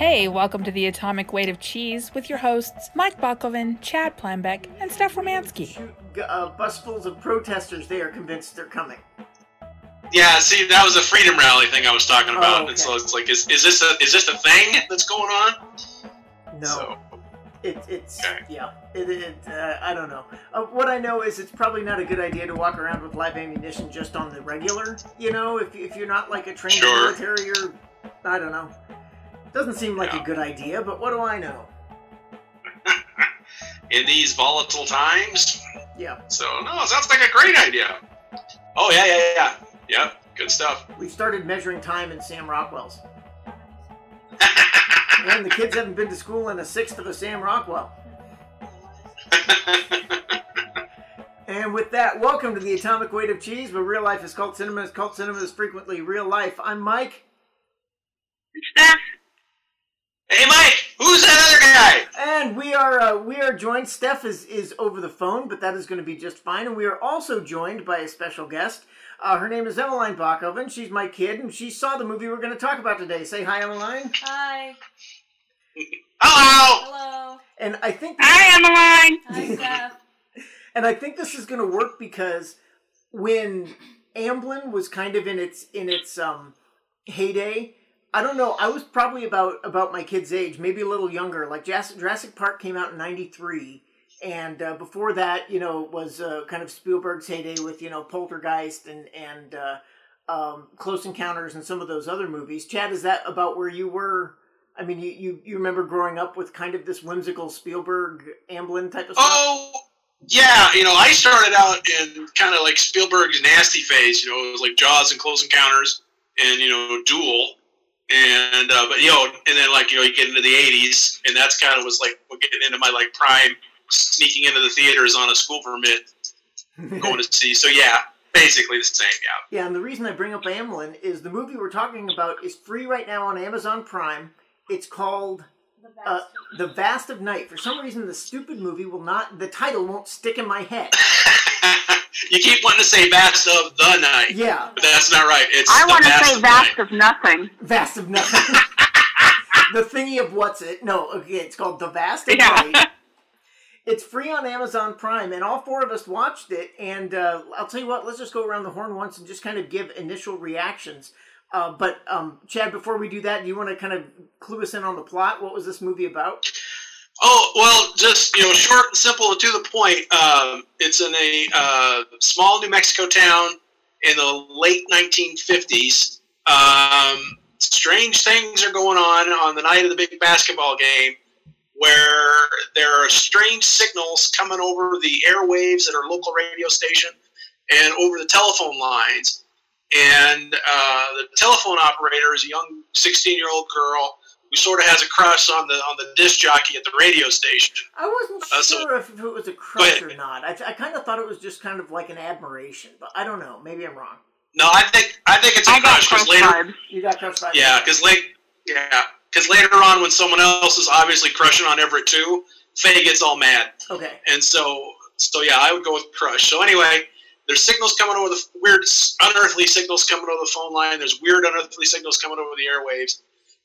Hey, welcome to the Atomic Weight of Cheese with your hosts Mike Bockoven, Chad Planbeck, and Steph Romansky. G- Uh, busfuls of protesters, they are convinced they're coming. Yeah, see, that was a freedom rally thing I was talking about. Oh, And so it's like, is, is this a is this a thing that's going on? No, So, it, it's Okay. yeah. It, it uh, I don't know. Uh, what I know is it's probably not a good idea to walk around with live ammunition just on the regular. You know, if if you're not like a trained Sure. military or I don't know. Doesn't seem like Yeah. a good idea, but what do I know? in these volatile times. Yeah, So no, it sounds like a great idea. Oh yeah, yeah, yeah, yeah. Good stuff. we've started measuring time in Sam Rockwell's, and the kids haven't been to school in a sixth of a Sam Rockwell. And with that, welcome to the Atomic Weight of Cheese, where real life is cult cinema, is cult cinema is frequently real life. I'm Mike, Steph, hey, Mike, who's that other guy? and we are uh, we are joined. Steph is is over the phone, but that is going to be just fine. And we are also joined by a special guest. Uh, her name is Emmeline Bockoven. She's my kid, and she saw the movie we're going to talk about today. Say hi, Emmeline. Hi. Hello. Hello. And I think hi Emmeline. Hi, Steph. and I think this is going to work because when Amblin was kind of in its in its um, heyday, I don't know. I was probably about about my kid's age, maybe a little younger. Like Jurassic, Park came out in '93, and uh, before that, you know, was uh, kind of Spielberg's heyday with you know Poltergeist and and uh, um, Close Encounters and some of those other movies. Chad, is that about where you were? I mean, you, you, you remember growing up with kind of this whimsical Spielberg Amblin type of stuff? Oh, yeah. You know, I started out in kind of like Spielberg's nasty phase. You know, it was like Jaws and Close Encounters, and you know, Duel, and uh, but you know, and then like you know, you get into the '80s, and that's kind of was like getting into my like prime, sneaking into the theaters on a school permit, going to see. So yeah, basically the same. Yeah. Yeah, and the reason I bring up Amblin is the movie we're talking about is free right now on Amazon Prime. It's called The uh. The Vast of Night. For some reason, the stupid movie will not, the title won't stick in my head. you keep wanting to say Vast of the Night, Yeah, but that's not right. It's I want to Vast say of vast Night. of nothing. Vast of Nothing. the thingy of what's it? No, okay, it's called The Vast of Yeah. Night. It's free on Amazon Prime, and all four of us watched it. And uh, I'll tell you what, let's just go around the horn once and just kind of give initial reactions. Uh, but um, Chad, before we do that, do you want to kind of clue us in on the plot? What was this movie about? Oh well, just you know, short, and simple, and to the point. Um, it's in a uh, small New Mexico town in the late 1950s. Um, strange things are going on on the night of the big basketball game, where there are strange signals coming over the airwaves at our local radio station and over the telephone lines. And uh, the telephone operator is a young 16-year-old girl who sort of has a crush on the on the disc jockey at the radio station. I wasn't Uh, so- sure if it was a crush But- or not. I, I kind of thought it was just kind of like an admiration, but I don't know. Maybe I'm wrong. No, I think I think it's a I crush because later, vibes. You got crushed by yeah, because late, yeah, because later on when someone else is obviously crushing on Everett too, Faye gets all mad, Okay. and so so yeah, I would go with crush. So anyway, there's signals coming over the weird unearthly signals coming over the phone line. There's weird unearthly signals coming over the airwaves,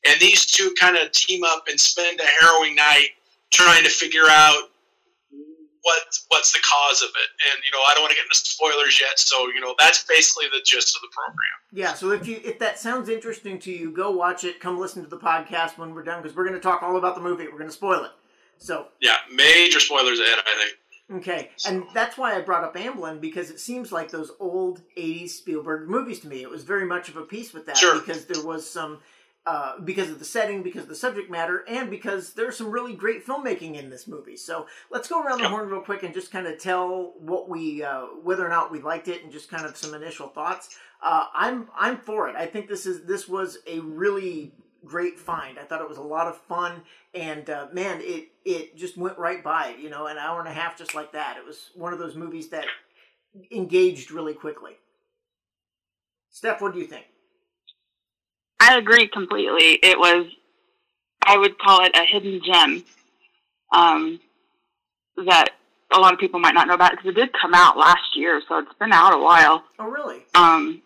and these two kind of team up and spend a harrowing night trying to figure out what what's the cause of it. And you know, I don't want to get into spoilers yet, so you know, that's basically the gist of the program. Yeah, so if you if that sounds interesting to you, go watch it. Come listen to the podcast when we're done because we're going to talk all about the movie. We're going to spoil it. So Yeah, major spoilers ahead, I think. okay, and that's why I brought up Amblin because it seems like those old '80s Spielberg movies to me. It was very much of a piece with that Sure. because there was some. Uh, because of the setting, because of the subject matter, and because there's some really great filmmaking in this movie. So let's go around the horn real quick and just kind of tell what we, uh, whether or not we liked it, and just kind of some initial thoughts. Uh, I'm I'm for it. I think this is this was a really great find. I thought it was a lot of fun, and uh, man, it it just went right by. You know, an hour and a half just like that. It was one of those movies that engaged really quickly. Steph, what do you think? I agree completely. It was, I would call it a hidden gem um, that a lot of people might not know about because it did come out last year, so it's been out a while. Oh, really? Um,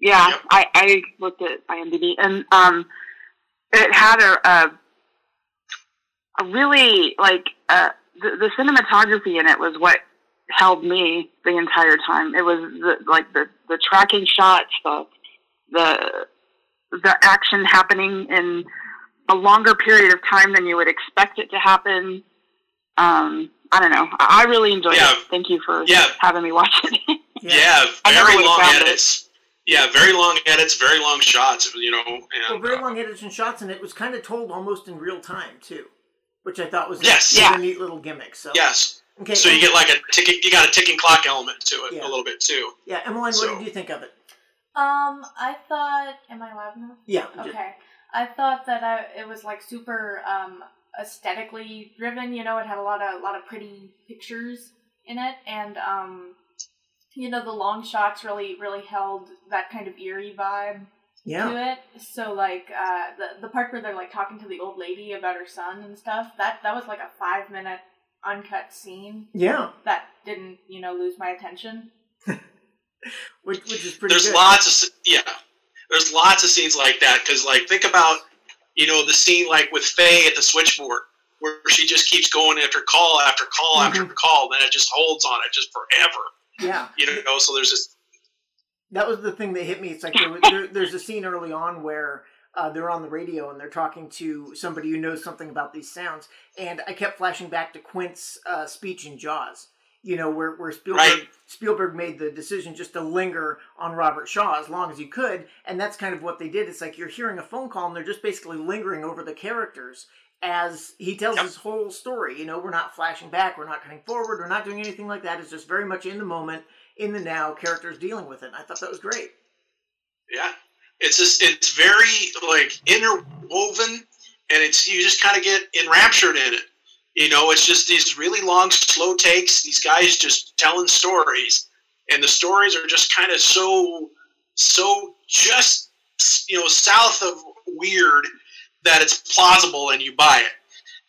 yeah, Yep. I, I looked at IMDb, and um, it had a a, a really like uh, the, the cinematography in it was what held me the entire time. It was the, like the the tracking shots, the the the action happening in a longer period of time than you would expect it to happen. Um, I don't know. I I really enjoyed Yeah. it. Thank you for Yeah. having me watch it. Yeah, I very long found it. edits. Yeah, very long edits, very long shots. You know, and Well, very uh, long edits and shots, and it was kind of told almost in real time too, which I thought was Yes. a, Yeah. a neat little gimmick. So yes. okay, So you get like a ticking, you got a ticking clock element to it Yeah. a little bit too. yeah, Emmeline, so- what did you think of it? Um, I thought. Am I loud enough? Yeah, Okay. I thought that I, it was like super um, aesthetically driven. You know, it had a lot of a lot of pretty pictures in it, and um, you know, the long shots really really held that kind of eerie vibe yeah, to it. So like uh, the the part where they're like talking to the old lady about her son and stuff. That that was like a five minute uncut scene yeah, that didn't you know lose my attention. which, which is pretty There's good. lots of yeah. There's lots of scenes like that because like think about you know the scene like with Faye at the switchboard where she just keeps going after call after call after Mhm. call, and it just holds on it just forever. Yeah, You know, so there's this that was the thing that hit me. It's like there, there, there's a scene early on where uh, they're on the radio and they're talking to somebody who knows something about these sounds, and I kept flashing back to Quint's uh, speech in Jaws. You know, where where Spielberg Right. Spielberg made the decision just to linger on Robert Shaw as long as he could, and that's kind of what they did. It's like you're hearing a phone call and they're just basically lingering over the characters as he tells Yep. his whole story. You know, we're not flashing back, we're not cutting forward, we're not doing anything like that. It's just very much in the moment, in the now, characters dealing with it. And I thought that was great. Yeah, it's just it's very like interwoven, and it's you just kind of get enraptured in it. You know, it's just these really long, slow takes. These guys just telling stories, and the stories are just kind of so, so just you know south of weird that it's plausible and you buy it.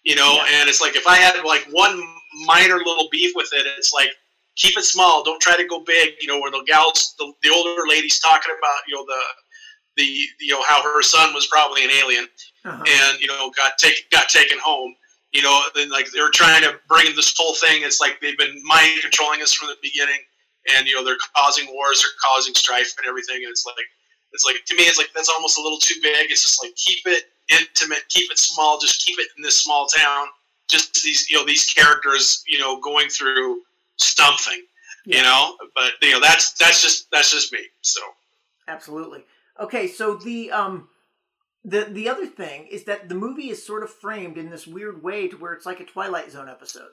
You know, Yeah. and it's like if I had like one minor little beef with it, it's like keep it small. Don't try to go big. You know, where the gals, the, the older lady's talking about, you know, the the you know how her son was probably an alien Uh-huh. and you know got taken got taken home. You know, then like they're trying to bring this whole thing. It's like they've been mind controlling us from the beginning, and you know they're causing wars, they're causing strife and everything. And it's like it's like to me, it's like that's almost a little too big. It's just like keep it intimate, keep it small, just keep it in this small town. Just these you know these characters you know going through something. Yeah. You know, but you know that's that's just that's just me. So Absolutely. Okay, so the um the the other thing is that the movie is sort of framed in this weird way to where it's like a Twilight Zone episode.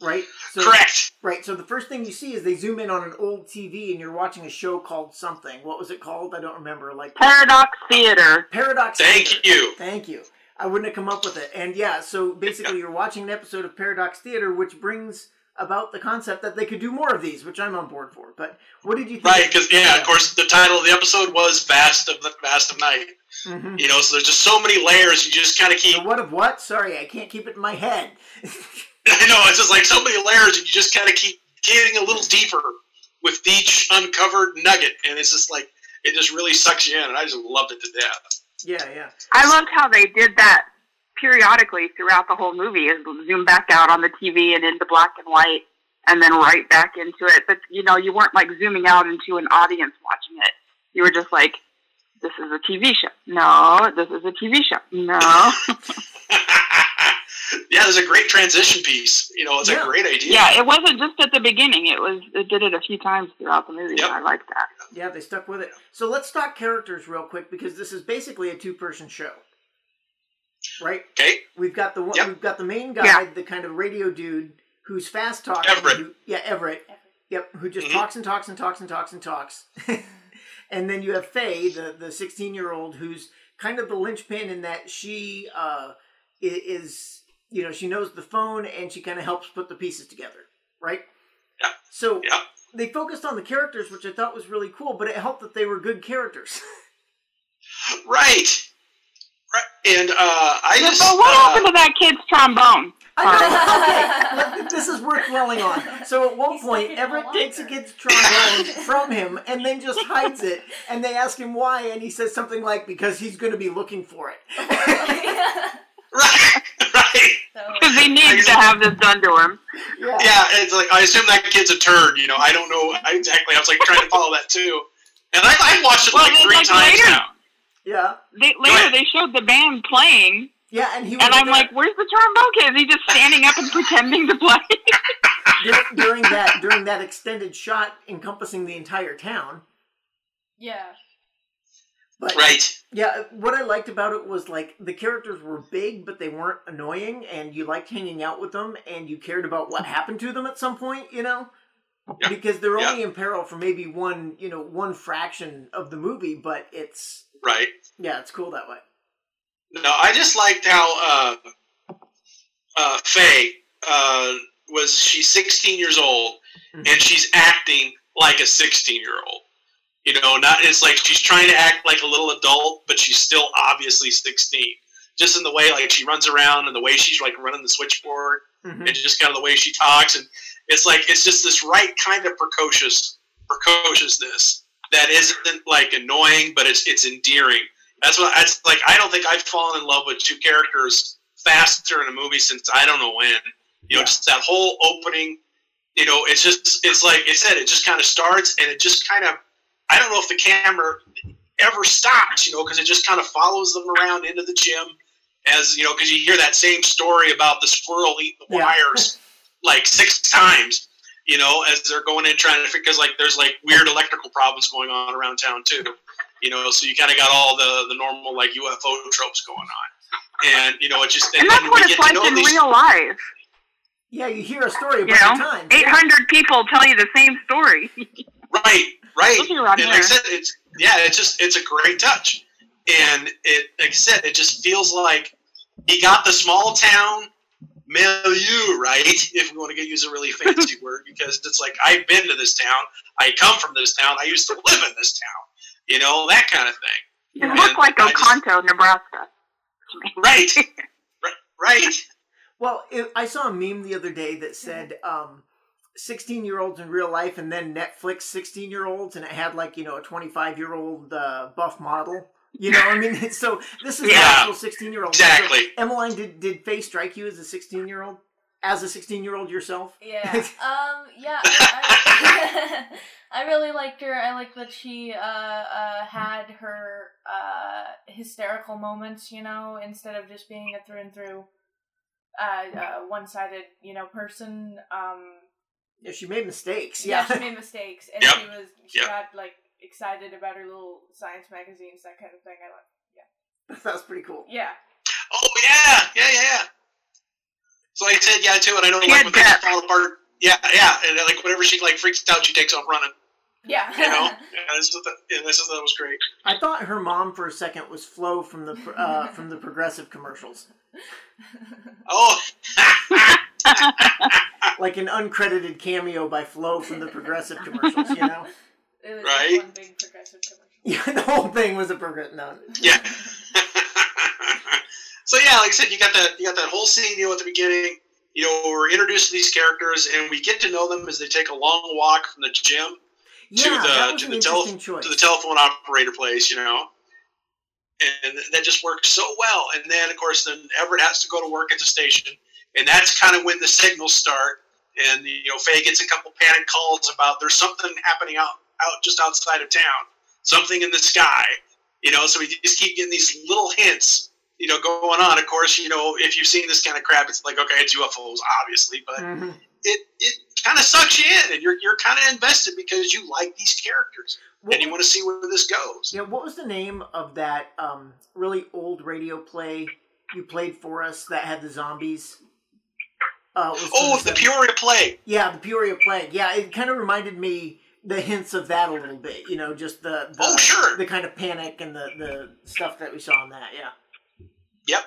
Right? So correct. Right. So the first thing you see is they zoom in on an old TV and you're watching a show called something. What was it called? I don't remember. Like Paradox Theater. Paradox. Thank Theater. you. Thank you. I wouldn't have come up with it. And yeah, so basically you're watching an episode of Paradox Theater which brings about the concept that they could do more of these, which I'm on board for. But what did you think? Right, because yeah, of course, the title of the episode was "Vast of the Vast of Night." hmm You know, so there's just so many layers. You just kind of keep. The what of what? Sorry, I can't keep it in my head. I know it's just like so many layers, and you just kind of keep getting a little deeper with each uncovered nugget, and it's just like it just really sucks you in, and I just loved it to death. yeah, yeah. I loved how they did that periodically throughout the whole movie. Is zoom back out on the TV and into black and white, and then right back into it. But you know, you weren't like zooming out into an audience watching it. You were just like, "This is a TV show." No, this is a TV show. No. yeah, there's a great transition piece. You know, it's Yeah. a great idea. yeah, it wasn't just at the beginning. It was. It did it a few times throughout the movie. Yep. and I liked that. Yeah, they stuck with it. So let's talk characters real quick because this is basically a two-person show, right? Okay. We've got the one, Yep. we've got the main guy, Yeah. the kind of radio dude who's fast talking. Everett. who- yeah, Everett. Yep, who just Mhm. talks and talks and talks and talks and talks. and then you have Faye, the the sixteen-year-old, who's kind of the linchpin in that she uh, is, you know, she knows the phone and she kind of helps put the pieces together, right? Yeah. So Yeah. they focused on the characters, which I thought was really cool, but it helped that they were good characters. Right. Right. And uh, I just. but what uh, happened to that kid's trombone? I know. Okay, this is worth dwelling on. So at one He's point, Everett takes a kid's trombone from him and then just hides it. And they ask him why, and he says something like, "Because he's going to be looking for it." Right, right. Because he needs to have this done to him. Yeah. Yeah, it's like I assume that kid's a turd. You know, I don't know exactly. I was like trying to follow that too, and I, I've watched it Well, like it's three like times later. now. Yeah. They, later, they showed the band playing, Yeah, and he was and I'm there like, "Where's the trombone kid? Is he just standing up and pretending to play?" dur- during that during that extended shot encompassing the entire town. yeah. But Right. Yeah, what I liked about it was like the characters were big, but they weren't annoying, and you liked hanging out with them, and you cared about what happened to them at some point, you know, Yeah. because they're Yeah. only in peril for maybe one, you know, one fraction of the movie, but it's Right. yeah, it's cool that way. No, I just liked how uh, uh, Faye uh, was. She's 16 years old, Mhm. and she's acting like a 16 year old. You know, not it's like she's trying to act like a little adult, but she's still obviously 16. Just in the way like she runs around and the way she's like running the switchboard, Mhm. and just kind of the way she talks, and it's like it's just this right kind of precocious precociousness that isn't like annoying, but it's it's endearing. That's what it's like. I don't think I've fallen in love with two characters faster in a movie since I don't know when. You know, Yeah. just that whole opening. You know, it's just it's like it said. It just kind of starts, and it just kind of. I don't know if the camera ever stops. You know, because it just kind of follows them around into the gym, as you know, because you hear that same story about the squirrel eating the Yeah. wires like six times. You know, as they're going in trying to because like there's like weird electrical problems going on around town too you know so you kind of got all the the normal like ufo tropes going on and you know it just and, And that's then what we it's get like to know in these real life. Yeah, you hear a story a You bunch of know, times. 800 people tell you the same story. right right and like i said it's yeah it's just it's a great touch and it like i said it just feels like he got the small town milieu right if we want to get use a really fancy word because it's like i've been to this town i come from this town i used to live in this town you know that kind of thing It And look like I just- Oconto, Nebraska. right right right Well, it, I saw a meme the other day that said um, 16 year olds in real life and then Netflix 16 year olds, and it had like, you know, a 25 year old uh, buff model. You know, I mean, so this is Yeah. the actual 16 year old. Exactly. Emmeline, did, did Faye strike you as a 16 year old? As a 16 year old yourself? Yeah. Um. Yeah. I, I, I really liked her. I like that she uh, uh had her uh hysterical moments. You know, instead of just being a through and through uh, uh one sided you know person. Um. Yeah, she made mistakes. Yeah. Yeah. She made mistakes, and Yep. she was she Yep. got like excited about her little science magazines, that kind of thing. I like. that was pretty cool. Yeah. Oh yeah, yeah, yeah, yeah. So like I said, yeah, too, and I don't like when things fall apart. Yeah, yeah, and like whenever she like freaks out, she takes off running. Yeah. You know, yeah, this is the, yeah, this is that was great. I thought her mom for a second was Flo from the uh, from the progressive commercials, Oh, like an uncredited cameo by Flo from the progressive commercials. You know, it was Right. one big progressive commercial. yeah, the whole thing was a progressive. No, yeah. so yeah, like I said, you got that you got that whole scene, you know, at the beginning. You know, we're introduced to these characters, and we get to know them as they take a long walk from the gym yeah, to the to the, interesting tele- choice. to the telephone operator place, you know. And that just works so well. And then, of course, then Everett has to go to work at the station, and that's kind of when the signals start. And you know, Faye gets a couple panic calls about there's something happening out out just outside of town, something in the sky. You know, so we just keep getting these little hints, you know, going on. Of course, you know, if you've seen this kind of crap, it's like okay, it's UFOs, obviously, but Mhm. it it kind of sucks you in, and you're you're kind of invested because you like these characters What and you want to see where this goes. Yeah, what was the name of that um, really old radio play you played for us that had the zombies? Uh, Oh, the 70s. Peoria Plague. Yeah, the Peoria Plague. Yeah, it kind of reminded me the hints of that a little bit. You know, just the, the Oh, sure. the kind of panic and the, the stuff that we saw in that. Yeah, Yep.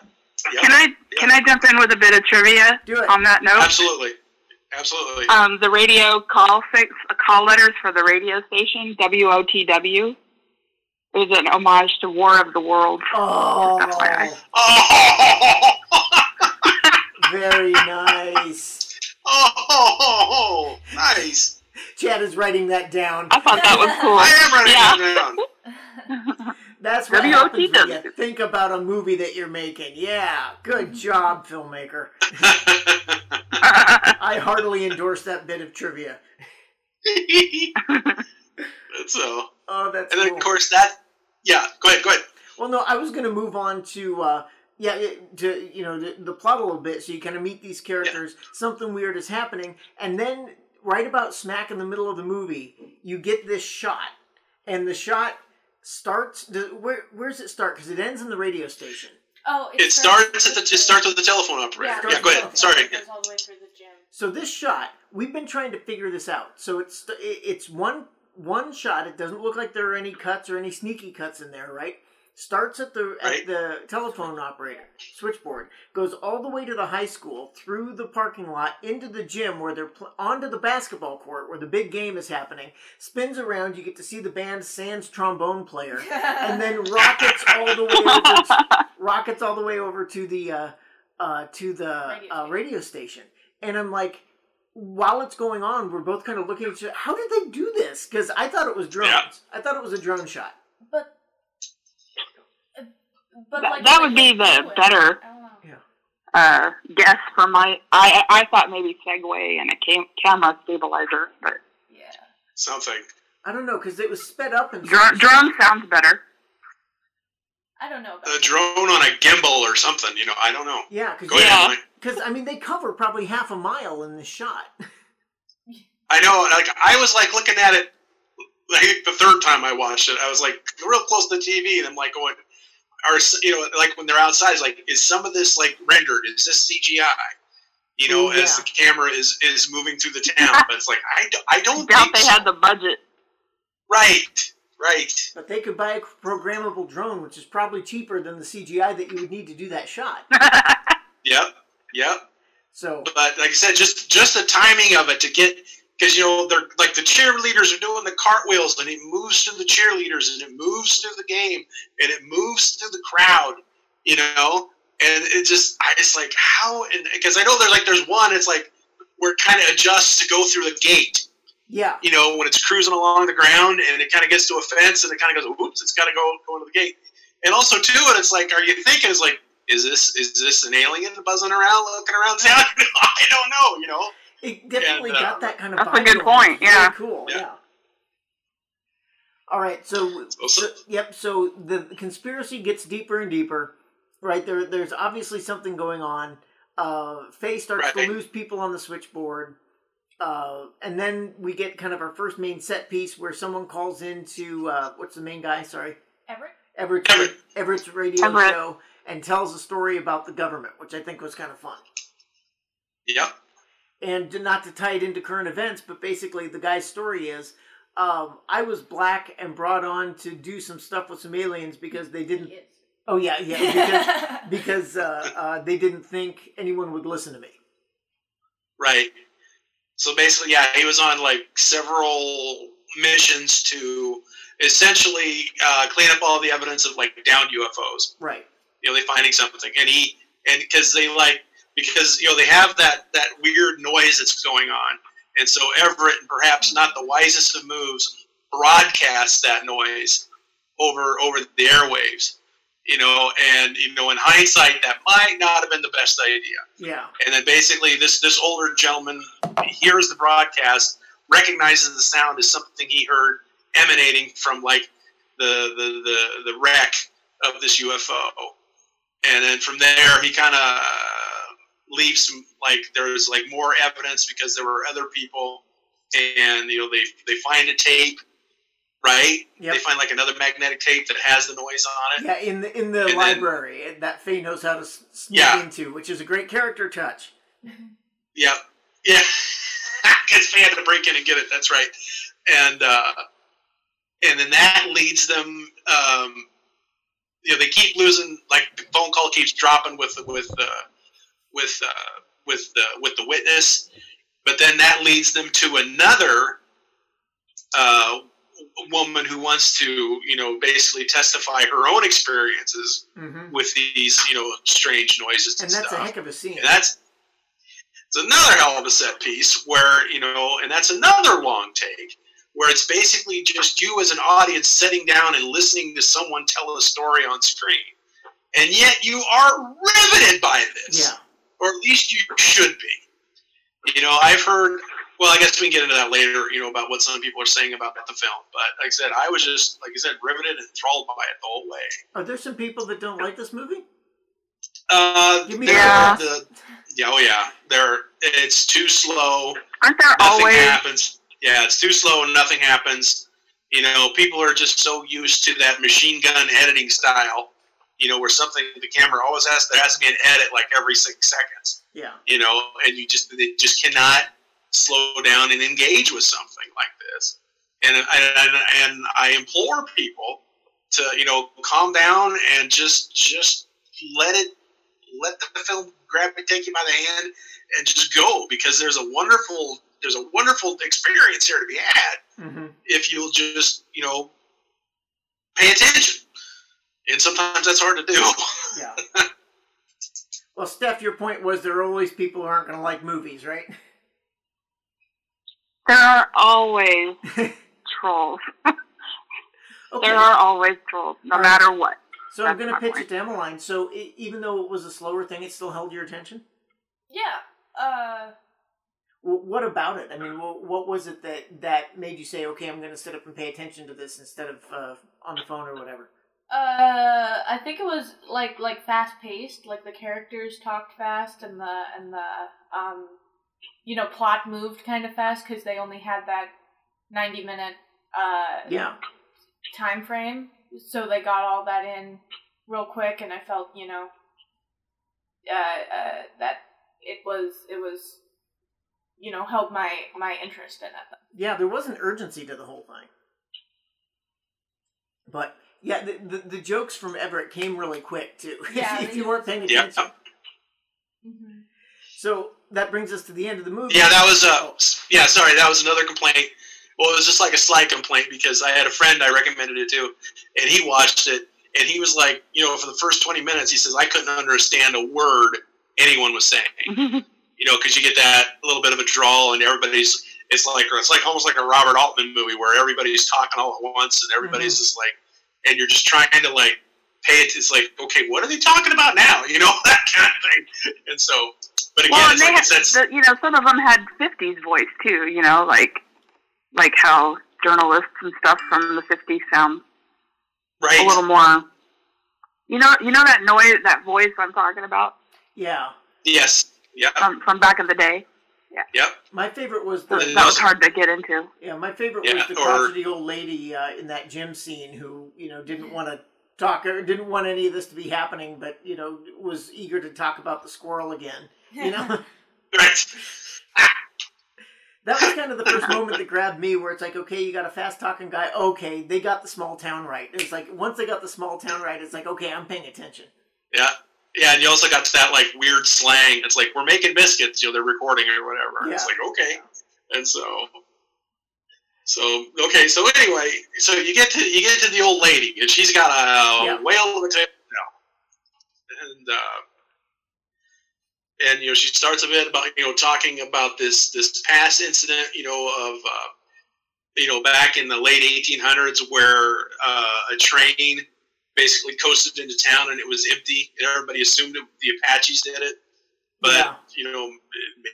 Yep. Can I can I jump in with a bit of trivia do it. on that note? Absolutely. Absolutely. Um, the radio call six call letters for the radio station WOTW is an homage to War of the Worlds. Oh, oh, very nice. Oh, nice. Chad is writing that down. I thought that was cool. I am running Yeah. that down. That's what WOT happens when does. you think about a movie that you're making. Yeah, good job, filmmaker. I heartily endorse that bit of trivia. so, Oh, that's and then cool. of course that. Yeah, go ahead. Go ahead. Well, no, I was going to move on to uh, yeah, it- to you know the, the plot a little bit, so you kind of meet these characters. Something weird is happening, and then right about smack in the middle of the movie, you get this shot, and the shot starts. The, where does it start? Because it ends in the radio station. oh, It starts at the. It starts with the telephone operator. Yeah, Yeah, go okay. ahead. Sorry. It all the way through the gym. So this shot, we've been trying to figure this out. So it's it's one one shot. It doesn't look like there are any cuts or any sneaky cuts in there, right? Starts at the Right. at the telephone operator switchboard, goes all the way to the high school, through the parking lot, into the gym where they're pl- onto the basketball court where the big game is happening. Spins around, you get to see the band Sans trombone player, and then rockets all the way over. rockets all the way over to the uh, uh, to the Radio uh, station. radio station, and I'm like, while it's going on, we're both kind of looking at each other. How did they do this? Because I thought it was drones. Yeah. I thought it was a drone shot. But, That- like that would be the it, better- I uh, guess for my. I I thought maybe Segway and a cam- camera stabilizer, but Yeah. Something. I don't know because it was sped up and drone, drone sounds better. I don't know about A that. drone on a gimbal or something. You know, I don't know. Yeah, because Yeah. Because I mean they cover probably half a mile in this shot. I know. Like I was like looking at it. Like the third time I watched it, I was like real close to the TV, and I'm like going, or you know, like when they're outside, it's like, is some of this like rendered? Is this CGI? You know, Oh, as the camera is is moving through the town, but it's like I, do, I I don't doubt think they so. had the budget. right, right. But they could buy a programmable drone, which is probably cheaper than the CGI that you would need to do that shot. Yep, yep. So But like I said, just just the timing of it to get because you know they're like the cheerleaders are doing the cartwheels and it moves through the cheerleaders and it moves through the game and it moves through the crowd, you know, and it just I it's like how and because I know there's like there's one it's like where it kind of adjusts to go through the gate, yeah, you know, when it's cruising along the ground and it kind of gets to a fence and it kind of goes oops it's got to go go into the gate, and also too and it's like are you thinking it's like is this is this an alien buzzing around looking around town? I don't know, you know. It definitely And, uh, got that kind of. That's a good point, It's really yeah. cool. Yeah. Yeah. All right, so, So- so- so- yep. So the conspiracy gets deeper and deeper. Right there, there's obviously something going on. Uh, Faye starts to lose people on the switchboard, uh, and then we get kind of our first main set piece where someone calls into uh, what's the main guy? Sorry, Everett? Everett's, Everett. Everett's radio Everett. show and tells a story about the government, which I think was kind of fun. Yep. And to- not to tie it into current events, but basically the guy's story is um, I was black and brought on to do some stuff with some aliens because they didn't. He. Oh yeah, yeah, because because uh, uh, they didn't think anyone would listen to me. Right. So basically, yeah, he was on like several missions to essentially uh, clean up all the evidence of like downed UFOs. Right. You know, they finding something, and he and because they like because you know they have that that weird noise that's going on, and so Everett, perhaps not the wisest of moves, broadcasts that noise over over the airwaves. You know, and you know, in hindsight, that might not have been the best idea Yeah. and then basically this this older gentleman hears the broadcast recognizes the sound as something he heard emanating from like the the the, the wreck of this ufo and then from there he kind of leaves some like there's like more evidence because there were other people and you know they they find a tape right Yep. they find like another magnetic tape that has the noise on it Yeah. In the in the And library eh, that Faye knows how to sneak Yeah. into, which is a great character touch. yeah Yeah. Because faye had to break in and get it. That's right. And uh, and then that leads them. Um, you know, they keep losing. Like the phone call keeps dropping with with uh, with uh, with the with the witness, but then that leads them to another uh, woman who wants to you know basically testify her own experiences hmm with these you know strange noises and, And that's a stuff. heck of a scene. And that's It's another hell of a set piece where you know, and that's another long take where it's basically just you as an audience sitting down and listening to someone tell a story on screen, and yet you are riveted by this, Yeah. Or at least you should be. You know, I've heard. Well, I guess we can get into that later. You know about what some people are saying about the film, but like I said, I was just like I said, riveted and enthralled by it the whole way. Are there some people that don't like this movie? Uh, Give me there- Yeah. the, yeah, oh yeah, there. It's too slow. Aren't there Nothing always? happens. Yeah, it's too slow and nothing happens. You know, people are just so used to that machine gun editing style. You know, where something the camera always has there has to be an edit like every six seconds. Yeah. You know, and you just they just cannot slow down and engage with something like this. And and, and, I implore people to you know calm down and just just let it let the film grab you, take you by the hand, and just go because there's a wonderful there's a wonderful experience here to be had Mm-hmm. if you'll just you know pay attention. And sometimes that's hard to do. Yeah. well, Steph, your point was there are always people who aren't going to like movies, right? There are always trolls. Okay. There are always trolls, no All right. matter what. so I'm going to my pitch point. it to Emmeline. So i even though it was a slower thing, it still held your attention. Yeah. Uh. Well, what about it? I mean, what, what was it that that made you say, okay, I'm going to sit up and pay attention to this instead of uh, on the phone or whatever? Uh, I think it was like like fast paced. Like the characters talked fast, and the and the um, you know, plot moved kind of fast because they only had that ninety minute uh Yeah. time frame, so they got all that in real quick, and I felt you know, uh, uh that it was it was, you know, held my my interest in it. Yeah, there was an urgency to the whole thing. But yeah, the, the, the jokes from Everett came really quick too. Yeah, if you weren't paying Yeah. attention. Mm-hmm. So that brings us to the end of the movie. Yeah, that was uh, yeah. Sorry, that was another complaint. Well, it was just like a slight complaint because I had a friend I recommended it to, and he watched it, and he was like, you know, for the first twenty minutes, he says I couldn't understand a word anyone was saying. You know, because you get that little bit of a drawl, and everybody's it's like it's like almost like a Robert Altman movie where everybody's talking all at once, and everybody's just like, and you're just trying to like pay it. It's like, okay, what are they talking about now? You know, that kind of thing. And so, but again, well, and it's they like had, it says, the, you know, some of them had '50s voice too. You know, like like how journalists and stuff from the '50s sound right? a little more. You know, you know that noise, that voice I'm talking about Yeah. Yes. Yep. from from back in the day. Yep. My favorite was the That was hard to get into. yeah. My favorite Yeah, was the or- crotchety old lady uh, in that gym scene who you know didn't want to talk or didn't want any of this to be happening, but you know was eager to talk about the squirrel again. You know. Right. That was kind of the first moment that grabbed me, where it's like, okay, you got a fast talking guy. Okay, they got the small town right. It's like once they got the small town right, it's like, okay, I'm paying attention. Yeah. Yeah, and you also got that like weird slang. It's like we're making biscuits, you know, they're recording or whatever. And It's like okay, and so, so okay, so anyway, so you get to you get to the old lady, and she's got a Yeah. whale of a tail now, and uh, and you know she starts a bit about you know talking about this this past incident, you know of. Uh, you know, back in the late 1800s, where uh, a train basically coasted into town and it was empty, and everybody assumed it, the Apaches did it. But Yeah. you know,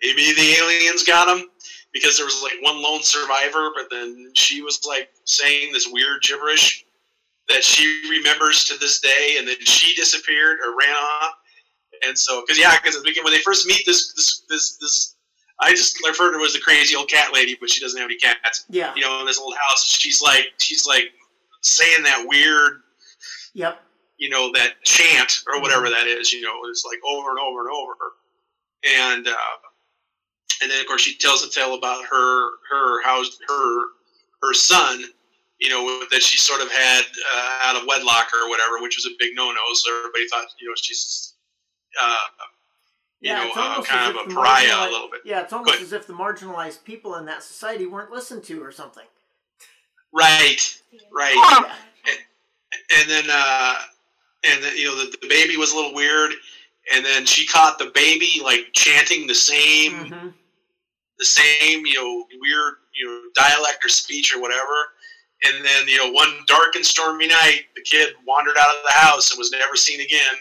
maybe the aliens got them because there was like one lone survivor, but then she was like saying this weird gibberish that she remembers to this day, and then she disappeared or ran off. And so, because yeah, because when they first meet this this this this, I just referred to her as the crazy old cat lady, but she doesn't have any cats. Yeah. You know, in this old house, she's like she's like saying that weird Yep. you know that chant or whatever that is you know it's like over and over and over and uh, and then of course she tells a tale about her her house her her son you know that she sort of had uh, out of wedlock or whatever which was a big no-no so everybody thought you know she's uh, you Yeah, know it's uh, almost kind as of if a the pariah a marginalized- little bit Yeah, it's almost Good. as if the marginalized people in that society weren't listened to or something. right right Yeah. And then uh, and then you know the, the baby was a little weird, and then she caught the baby like chanting the same hmm the same you know weird you know dialect or speech or whatever. And then you know one dark and stormy night, the kid wandered out of the house and was never seen again.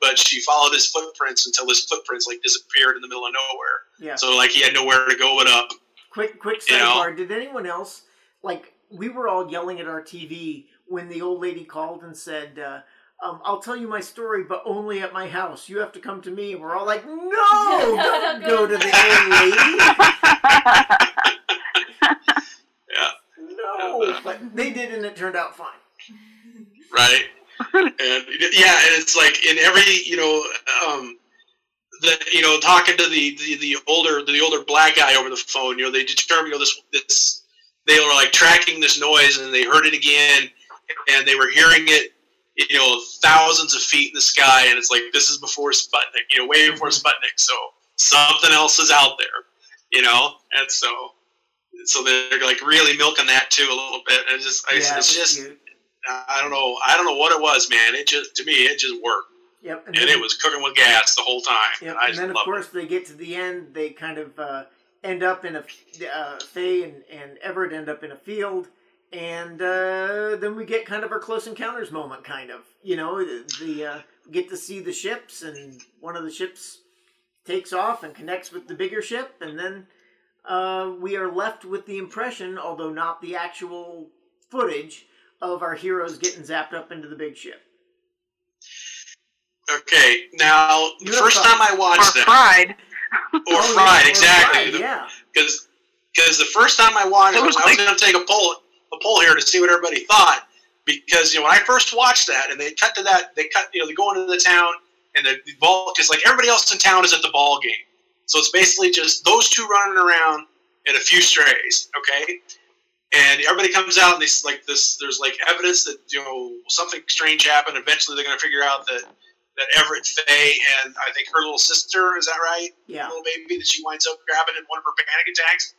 But she followed his footprints until his footprints like disappeared in the middle of nowhere. Yeah. So like he had nowhere to go but up. Quick, quick You know? sidebar. Did anyone else like? We were all yelling at our TV when the old lady called and said, uh, um, "I'll tell you my story, but only at my house. You have to come to me." And we're all like, "No, don't go to the old lady." Yeah. No, but they did, and it turned out fine. right? and yeah, and it's like in every you know, um, the you know talking to the, the the older the older black guy over the phone. You know, they determined you know this this they were like tracking this noise and they heard it again, and they were hearing it. You know, thousands of feet in the sky, and it's like this is before Sputnik. You know, way before Sputnik. So something else is out there. You know, and so so they're like really milking that too a little bit. And it's just I, Yeah, it's just I don't know. I don't know what it was, man. It just to me, it just worked, Yep, and it was cooking with gas the whole time. Yep, and I and then of course they get to the end. They kind of uh, end up in a uh, Faye and, and Everett end up in a field, and uh, then we get kind of our close encounters moment. Kind of, you know, the, the uh, get to see the ships, and one of the ships takes off and connects with the bigger ship, and then uh, we are left with the impression, although not the actual footage, of our heroes getting zapped up into the big ship. Okay, now the first thought- time I or watched that, fried. or Oh, fried, yeah, or exactly, fried, yeah. because because the first time I watched, it, It was I was like- going to take a poll a poll here to see what everybody thought, because you know when I first watched that, and they cut to that, they cut, you know, they go into the town and the, the ball, because like everybody else in town is at the ball game, so it's basically just those two running around and a few strays, okay. And everybody comes out and they like this. There's like evidence that you know something strange happened. Eventually, they're going to figure out that that Everett Faye and I think her little sister is that right? Yeah. little baby that she winds up grabbing in one of her panic attacks.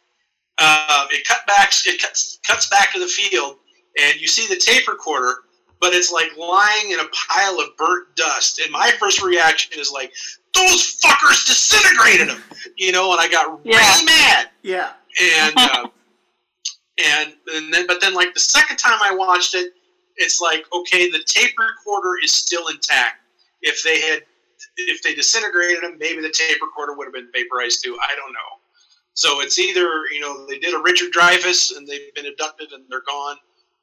Um, it cut back. It cuts cuts back to the field, and you see the tape recorder, but it's like lying in a pile of burnt dust. And my first reaction is like, "Those fuckers disintegrated him," you know. And I got Yeah. really mad. Yeah. And uh, and and then, but then like the second time I watched it, it's like, okay, the tape recorder is still intact. If they had, if they disintegrated him, maybe the tape recorder would have been vaporized too. I don't know. So it's either you know they did a Richard Dreyfuss and they've been abducted and they're gone,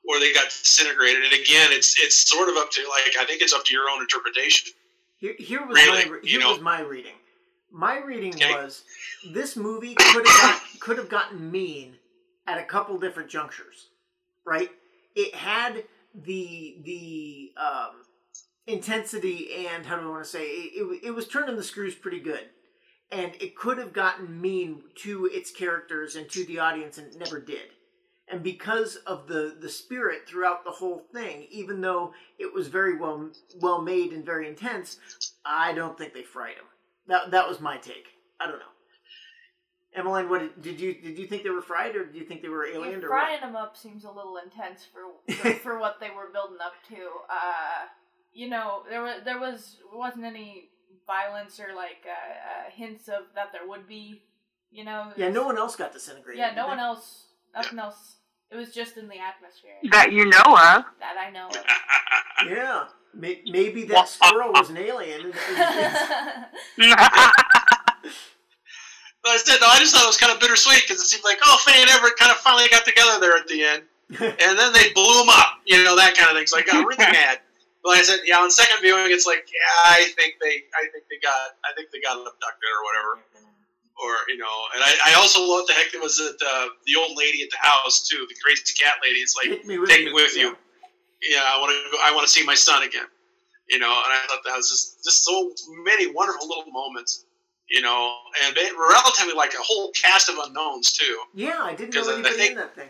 or they got disintegrated. And again, it's it's sort of up to like I think it's up to your own interpretation. Here, here was Really, my here know? was my reading. My reading Okay. was this movie could have got, could have gotten mean at a couple different junctures, right? It had the the um, intensity and how do I want to say it, it, it was turning the screws pretty good, and it could have gotten mean to its characters and to the audience, and it never did. And because of the the spirit throughout the whole thing, even though it was very well well made and very intense, I don't think they fried him. That that was my take. I don't know. Emmeline, what did, did you did you think they were fried, or did you think they were alien, Yeah, frying them up seems a little intense for for, for what they were building up to. Uh, you know, there was there was wasn't any violence or like uh, uh, hints of that there would be. You know. Yeah, no one else got disintegrated. Yeah, did no they? one else. Nothing else. It was just in the atmosphere That you know of. that I know. of. Yeah, maybe that squirrel was an alien. and it was- But I said, no, I just thought it was kind of bittersweet because it seemed like, oh, Faye and Everett kind of finally got together there at the end. and then they blew him up, you know, that kind of thing. So I got really mad. But like I said, yeah, on second viewing, it's like, yeah, I think they, I think they got, I think they got abducted or whatever, or you know. And I, I also love the heck there was that uh, the old lady at the house too, the crazy cat lady. It's like, Take me with take you. me with you. Yeah, I want to go. I want to see my son again. You know, and I thought that was just just so many wonderful little moments. You know, and they, were relatively like a whole cast of unknowns too. Yeah, I didn't know I- I think- in that thing.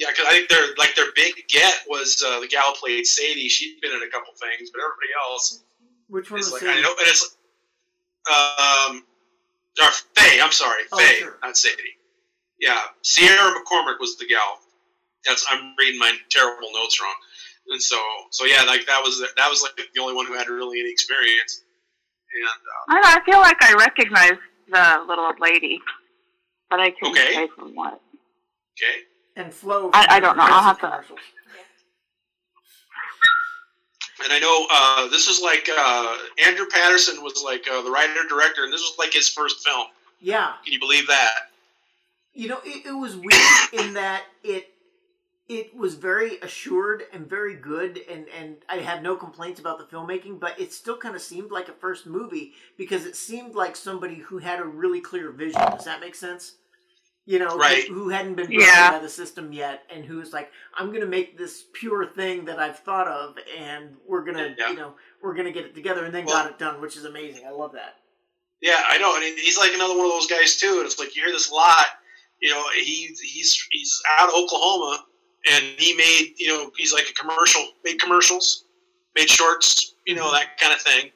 Yeah, because I think their like their big get was uh, the gal played Sadie. She'd been in a couple things, but everybody else Which one is was like I know, and it's um, or Faye. I'm sorry, Oh, Faye, sure. not Sadie. Yeah, Sierra McCormick was the gal. That's I'm reading my terrible notes wrong, and so so yeah, like that was that was like the only one who had really any experience. And uh, I, I feel like I recognize the little old lady, but I couldn't Okay. say from what. okay, And Flo. I- I don't know. I'll have to- and I know uh, this is like uh, Andrew Patterson was like uh, the writer director, and this was like his first film. Yeah, Can you believe that? you know, it, it was weird in that it it was very assured and very good, and and I had no complaints about the filmmaking, but it still kind of seemed like a first movie because it seemed like somebody who had a really clear vision. Does that make sense? You know, Right. who, who hadn't been broken Yeah. by the system yet, and who's like, I'm going to make this pure thing that I've thought of, and we're gonna, Yeah. you know, we're gonna get it together, and then Well- got it done, which is amazing. I love that. Yeah, I know, and he- he's like another one of those guys too. And it's like you hear this a lot. You know, he he's he's out of Oklahoma, and he made you know he's like a commercial, made commercials, made shorts, you know mm-hmm. that kind of thing.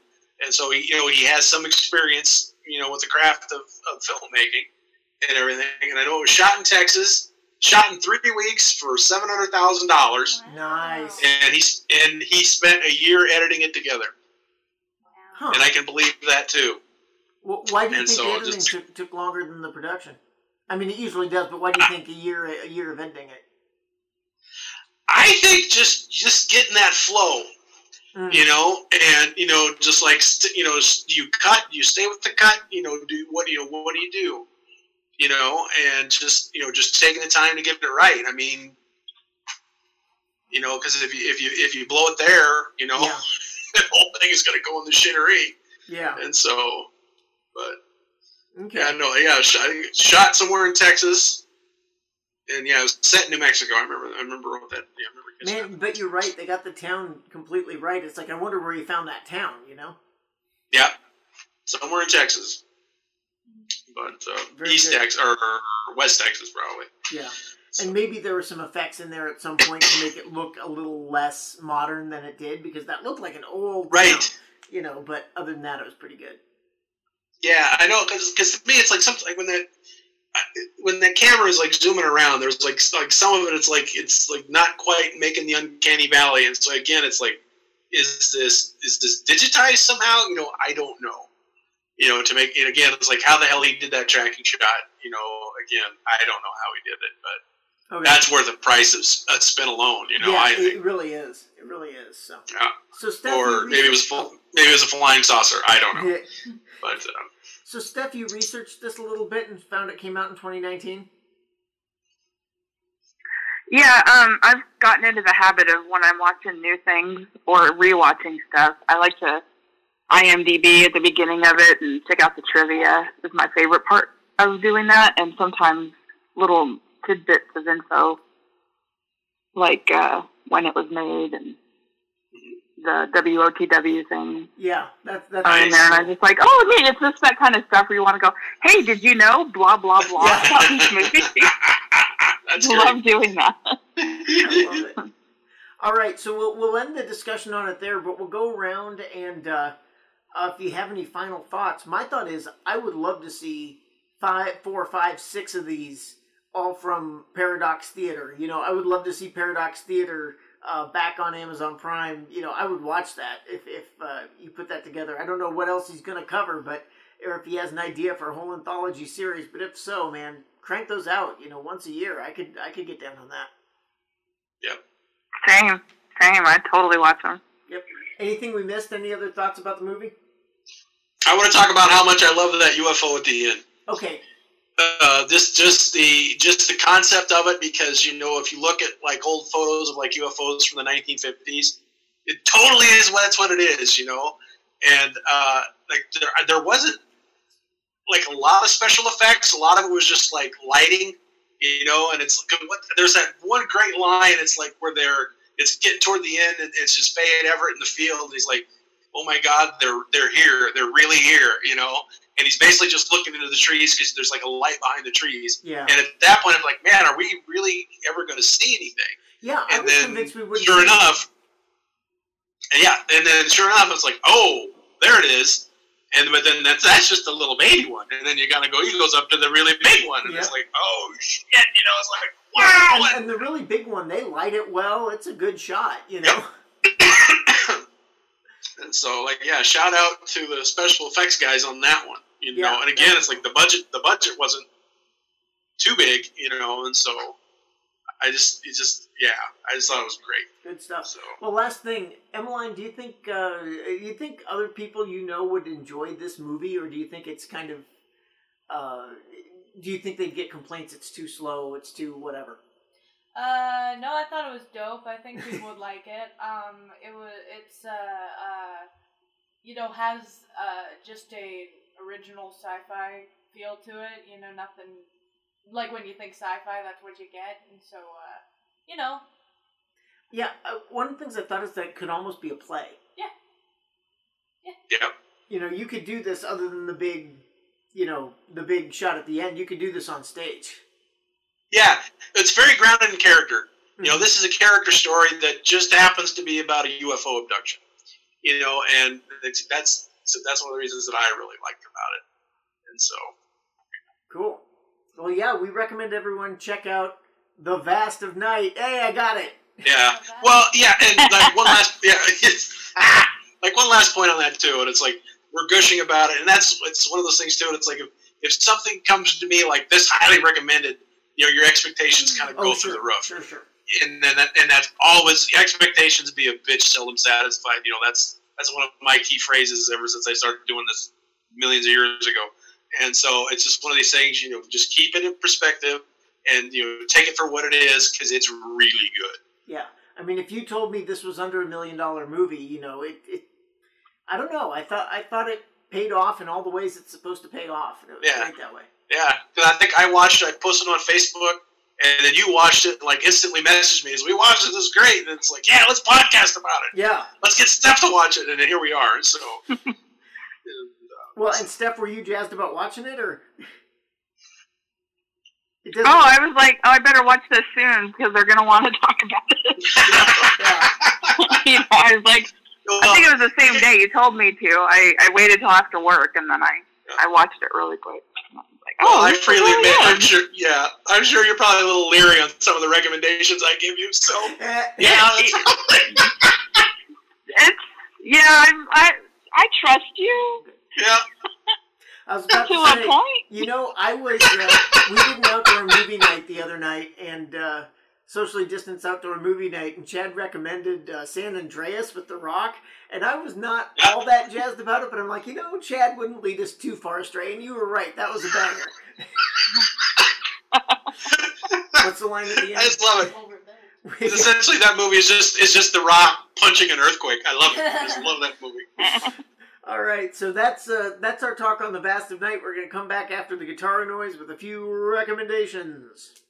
And so he you know he has some experience, you know, with the craft of, of filmmaking and everything. And I know it was shot in Texas, shot in three weeks for seven hundred thousand dollars, Nice. and he's and he spent a year editing it together. Huh. And I can believe that too. Well, why do you And think so editing just- took, took longer than the production? I mean, it usually does, but why do you think a year a year of editing it? I think just just getting that flow, Mm. you know, and you know, just like you know, you cut, you stay with the cut, you know, do what you know, what do you do, you know, and just you know, just taking the time to get it right. I mean, you know, because if you if you if you blow it there, you know, Yeah. the whole thing is going to go in the shittery, Yeah. and so, but Okay. yeah, no, yeah, sh- I shot somewhere in Texas, and yeah, it was set in New Mexico. I remember, I remember what that. Yeah, I remember. Man, but you're right. They got the town completely right. It's like I wonder where you found that town. You know? Yeah, somewhere in Texas, but uh, East good. Texas or, West Texas probably. Yeah. And maybe there were some effects in there at some point to make it look a little less modern than it did because that looked like an old Right. town, you know. But other than that, it was pretty good. Yeah, I know because to me it's like something like when that when the camera is like zooming around, there's like like some of it it's like it's like not quite making the uncanny valley, and so again it's like is this is this digitized somehow? You know, I don't know. You know, to make it again, it's like how the hell he did that tracking shot. You know, again, I don't know how he did it, but Oh, that's worth the price of s- a spin alone. You know, yeah, I it think. really is. It really is. So, Yeah. so Steph, or maybe it was researched- fl- maybe it was a flying saucer. I don't know, Yeah. but um, So, Steph, you researched this a little bit and found it came out in 2019. Yeah, um, I've gotten into the habit of when I'm watching new things or rewatching stuff, I like to IMDb at the beginning of it and check out the trivia. Is my favorite part of doing that, and sometimes little tidbits of info, like uh, when it was made and the WOTW thing Yeah, that's that's are in there, and I'm just like, oh, neat. It's just that kind of stuff where you want to go, hey, did you know? Blah blah blah about movie. that's I love doing that. I love it. All right, so we'll we'll end the discussion on it there, but we'll go around and uh, uh, if you have any final thoughts, my thought is I would love to see five, four, five, six of these all from Paradox Theater. You know, I would love to see Paradox Theater uh, back on Amazon Prime. You know, I would watch that if if uh, you put that together. I don't know what else he's going to cover, but or if he has an idea for a whole anthology series. But if so, man, crank those out. You know, once a year. I could I could get down on that. Yep. Same, same. I totally watch them. Yep. Anything we missed? Any other thoughts about the movie? I want to talk about how much I love that UFO at the end. Okay. Uh, just just the just the concept of it because you know if you look at like old photos of like UFOs from the 1950s, it totally is what that's what it is, you know. And uh, like there there wasn't like a lot of special effects. A lot of it was just like lighting, you know. And it's what there's that one great line. It's like where they're it's getting toward the end and it's just Faye and Everett in the field. And he's like, "Oh my God, they're they're here. They're really here," you know and he's basically just looking into the trees because there's like a light behind the trees. Yeah. And at that point, I'm like, man, are we really ever going to see anything? Yeah, I was then, convinced we wouldn't. sure enough, and yeah, and then sure enough, it's like, oh, there it is. And but then that's that's just a little baby one, and then you gotta go. He goes up to the really big one, and it's like, oh shit, you know, it's like, wow. And, and the really big one, they light it well. It's a good shot, you know. And so, like, yeah, shout out to the special effects guys on that one. You Yeah. know, and again, it's like the budget. The budget wasn't too big, you know, and so I just, it just, yeah, I just thought it was great. Good stuff. So, Well, last thing, Emmeline, do you think uh, do you think other people you know would enjoy this movie, or do you think it's kind of uh, do you think they'd get complaints? It's too slow. It's too whatever. Uh, no, I thought it was dope. I think people would like it. Um, it was, it's, uh, uh, you know, has, uh, just a original sci-fi feel to it. You know, nothing, like when you think sci-fi, that's what you get. And so, uh, you know, Yeah, uh, one of the things I thought is that it could almost be a play. yeah, You know, you could do this other than the big, you know, the big shot at the end. You could do this on stage. Yeah, it's very grounded in character. You know, this is a character story that just happens to be about a UFO abduction. You know, and that's so that's one of the reasons that I really liked about it. And so, Cool. Well, yeah, we recommend everyone check out The Vast of Night. Hey, I got it. Yeah. Well, yeah, and like one last, yeah, ah, like one last point on that too, and it's like we're gushing about it, and that's it's one of those things too. And it's like if, if something comes to me like this, highly recommended, you know, your expectations kind of mm. go Oh, through the roof, Sure, sure. and then that, and that's always expectations be a bitch seldom satisfied. You know, that's that's one of my key phrases ever since I started doing this millions of years ago. And so it's just one of these things, you know, just keep it in perspective and you know take it for what it is because it's really good. Yeah. I mean, if you told me this was under a million dollar movie, you know, it, it. I don't know. I thought I thought it paid off in all the ways it's supposed to pay off, and it was Yeah. great that way. Yeah, because I think I watched it. I posted on Facebook, and then you watched it. and, Like instantly messaged me, "As we watched it, this is great." And it's like, yeah, let's podcast about it. Yeah. Let's get Steph to watch it, and then here we are. So, and, uh, Well, and Steph, were you jazzed about watching it, or? It. Oh, I was like, oh, I better watch this soon because they're gonna want to talk about it. yeah. you know, I was like, I think it was the same day you told me to. I, I waited till after work and then I I watched it really quick. And like, oh, oh I freely admit, in. I'm sure. Yeah, I'm sure you're probably a little leery on some of the recommendations I give you. So, Eh, yeah, that's It's yeah, I'm, I I trust you yeah. I was about to to a say. point. You know, I was. Uh, we did an outdoor movie night the other night, and uh, socially distanced outdoor movie night, and Chad recommended uh, San Andreas with The Rock, and I was not all that jazzed about it, but I'm like, you know, Chad wouldn't lead us too far astray, and you were right. That was a banger. What's the line at the end? I just love it. Essentially, that movie is just is just the Rock punching an earthquake. I love it. I just love that movie. All right, so that's uh, that's our talk on the Vast of Night. We're gonna come back after the guitar noise with a few recommendations.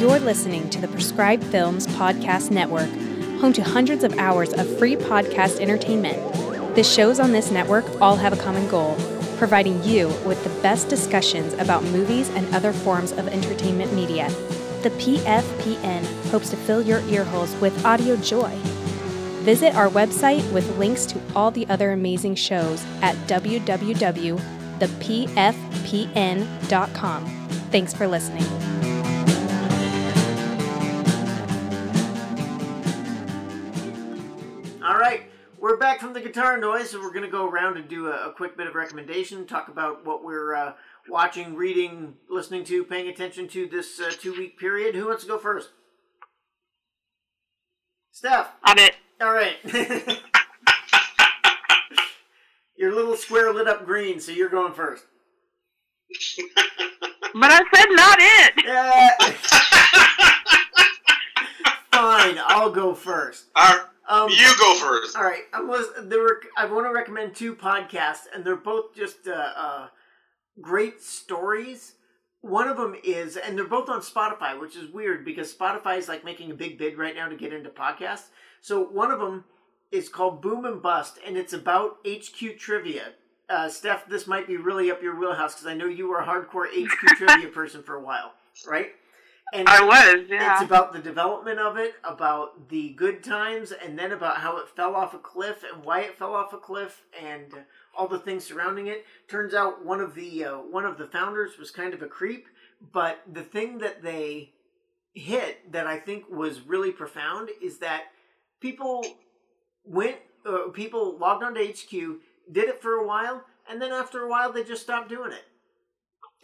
You're listening to the Prescribed Films Podcast Network, home to hundreds of hours of free podcast entertainment. The shows on this network all have a common goal providing you with the best discussions about movies and other forms of entertainment media. The PFPN hopes to fill your earholes with audio joy. Visit our website with links to all the other amazing shows at www.thepfpn.com. Thanks for listening. All right, we're back from the guitar noise, so we're going to go around and do a, a quick bit of recommendation, talk about what we're uh, watching, reading, listening to, paying attention to this uh, two week period. Who wants to go first? Steph. On it. All right. Your little square lit up green, so you're going first. But I said not it. Yeah. Fine, I'll go first. All right, Um, you go first. All right, I was there were. I want to recommend two podcasts, and they're both just uh, uh, great stories. One of them is, and they're both on Spotify, which is weird because Spotify is like making a big bid right now to get into podcasts. So one of them is called Boom and Bust, and it's about HQ trivia. Uh, Steph, this might be really up your wheelhouse because I know you were a hardcore HQ trivia person for a while, right? And I was, yeah. It's about the development of it, about the good times, and then about how it fell off a cliff and why it fell off a cliff, and all the things surrounding it. Turns out one of the uh, one of the founders was kind of a creep, but the thing that they hit that I think was really profound is that people went, uh, people logged onto HQ, did it for a while, and then after a while they just stopped doing it.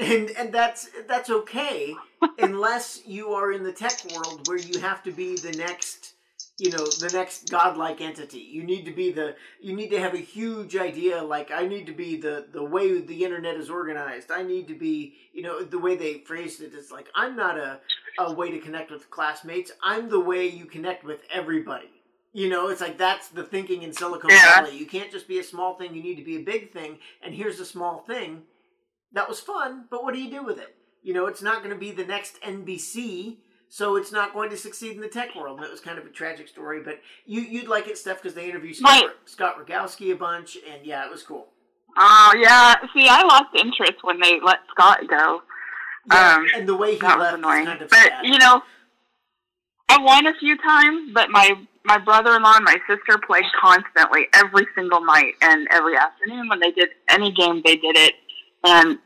And and that's that's okay unless you are in the tech world where you have to be the next you know the next godlike entity. You need to be the you need to have a huge idea like i need to be the the way the internet is organized. I need to be you know the way they phrased it is like i'm not a a way to connect with classmates. I'm the way you connect with everybody you know it's like that's the thinking in silicon Yeah. valley you can't just be a small thing you need to be a big thing and here's a small thing that was fun, but what do you do with it? You know, it's not going to be the next NBC, so it's not going to succeed in the tech world. And it was kind of a tragic story, but you you'd like it, Steph, because they interviewed Scott, Right. Scott Rogowski a bunch, and yeah, it was cool. Oh, yeah. See, I lost interest when they let Scott go. Yeah, Um, and the way he left was annoying. kind of But, sad. you know, I won a few times, but my my brother-in-law and my sister played constantly every single night and every afternoon when they did any game they did it and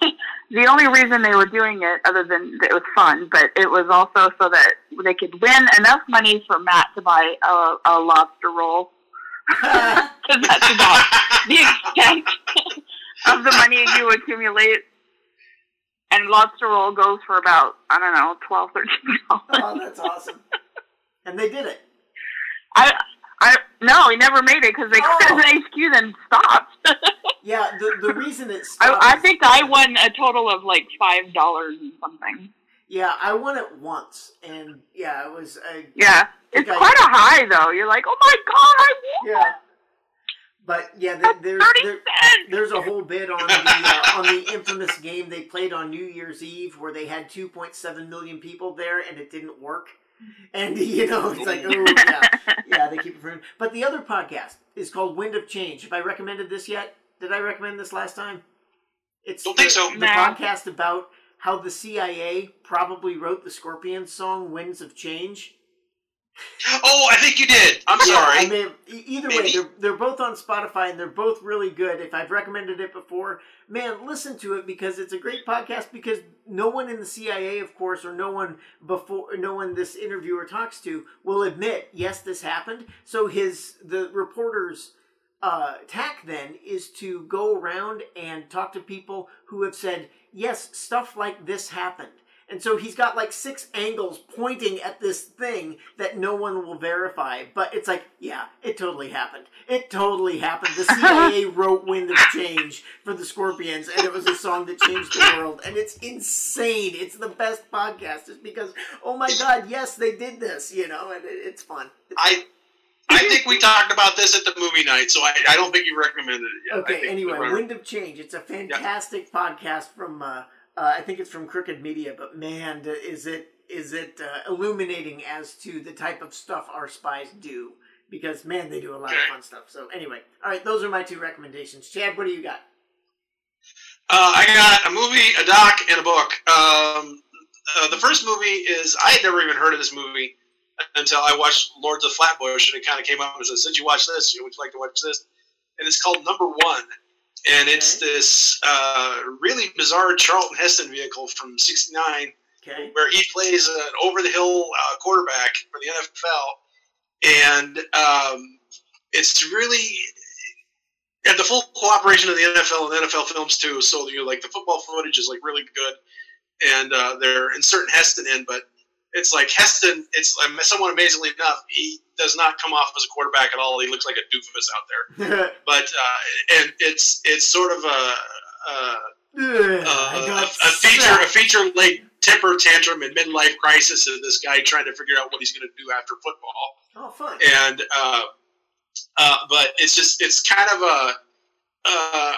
the only reason they were doing it other than it was fun but it was also so that they could win enough money for matt to buy a, a lobster roll because that's about the extent of the money you accumulate and lobster roll goes for about i don't know twelve thirteen dollars oh, that's awesome. And they did it. I, I no, he never made it because they Oh. HQ then stopped. Yeah, the the reason it I, stopped. I is- think I won a total of like five dollars and something. Yeah, I won it once, and yeah, it was. Uh, Yeah, it's I- quite a high though. You're like, oh my god, I won yeah. But yeah, there's there. There's a whole bit on the uh, on the infamous game they played on New Year's Eve where they had 2.7 million people there and it didn't work. And you know, it's like, oh yeah, yeah, they keep referring. But the other podcast is called Wind of Change. Have I recommended this yet? Did I recommend this last time? It's Don't the, think so. The No. podcast about how the CIA probably wrote the Scorpions song "Winds of Change." Oh, I think you did. I'm Yeah, sorry. I either way, they're they're both on Spotify and they're both really good. If I've recommended it before, man, listen to it because it's a great podcast. Because no one in the CIA, of course, or no one before, no one this interviewer talks to will admit, yes, this happened. So his the reporter's uh, tack then is to go around and talk to people who have said, yes, stuff like this happened. And so he's got like six angles pointing at this thing that no one will verify. But it's like, yeah, it totally happened. It totally happened. The CIA wrote Wind of Change for the Scorpions, and it was a song that changed the world. And it's insane. It's the best podcast just because, oh my God, yes, they did this, you know, and it, it's fun. It's I I think we talked about this at the movie night, so I, I don't think you recommended it yet. I Okay, think anyway, Wind of Change. It's a fantastic podcast from, uh, uh, I think it's from Crooked Media, but man, is it is it uh, illuminating as to the type of stuff our spies do? Because man, they do a lot of fun stuff. So anyway, all right, those are my two recommendations. Chad, what do you got? Uh, I got a movie, a doc, and a book. Um, uh, the first movie is I had never even heard of this movie until I watched Lords of Flatbush, and it kind of came up and said, "Since you watch this, you would you like to watch this?" And it's called Number One, and it's this uh, really bizarre Charlton Heston vehicle from '69 Okay, where he plays an over the hill uh, quarterback for the NFL, and um, it's really had the full cooperation of the NFL and NFL Films too. So you like the football footage is like really good, and uh, they're inserting Heston in, but it's like Heston. It's um, somewhat amazingly enough, he does not come off as a quarterback at all. He looks like a doofus out there, but uh, and it's it's sort of a. a uh, a, a feature a feature like temper tantrum and midlife crisis of this guy trying to figure out what he's going to do after football Oh, fun. and uh, uh, but it's just it's kind of a, a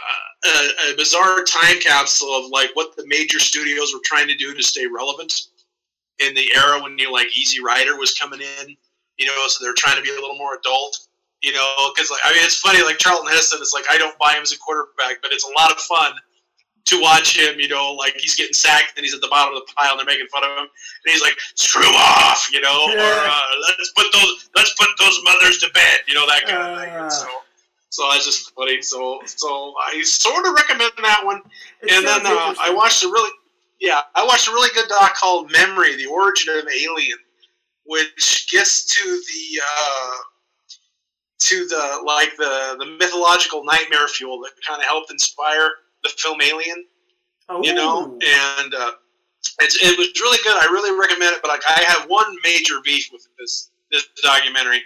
a a bizarre time capsule of like what the major studios were trying to do to stay relevant in the era when you like Easy Rider was coming in you know so they're trying to be a little more adult you know because like I mean it's funny like Charlton Heston it's like I don't buy him as a quarterback but it's a lot of fun to watch him, you know, like he's getting sacked and he's at the bottom of the pile and they're making fun of him, and he's like, "Screw off," you know, Yeah. or uh, let's put those let's put those mothers to bed, you know, that kind of thing. Uh. And so, so that's just funny. So, so I sort of recommend that one. It and then uh, I watched a really, yeah, I watched a really good doc called Memory: The Origin of Alien, which gets to the uh, to the like the the mythological nightmare fuel that kind of helped inspire the film Alien. Oh, You know, and uh, it's, it was really good. I really recommend it. But like, I have one major beef with this this documentary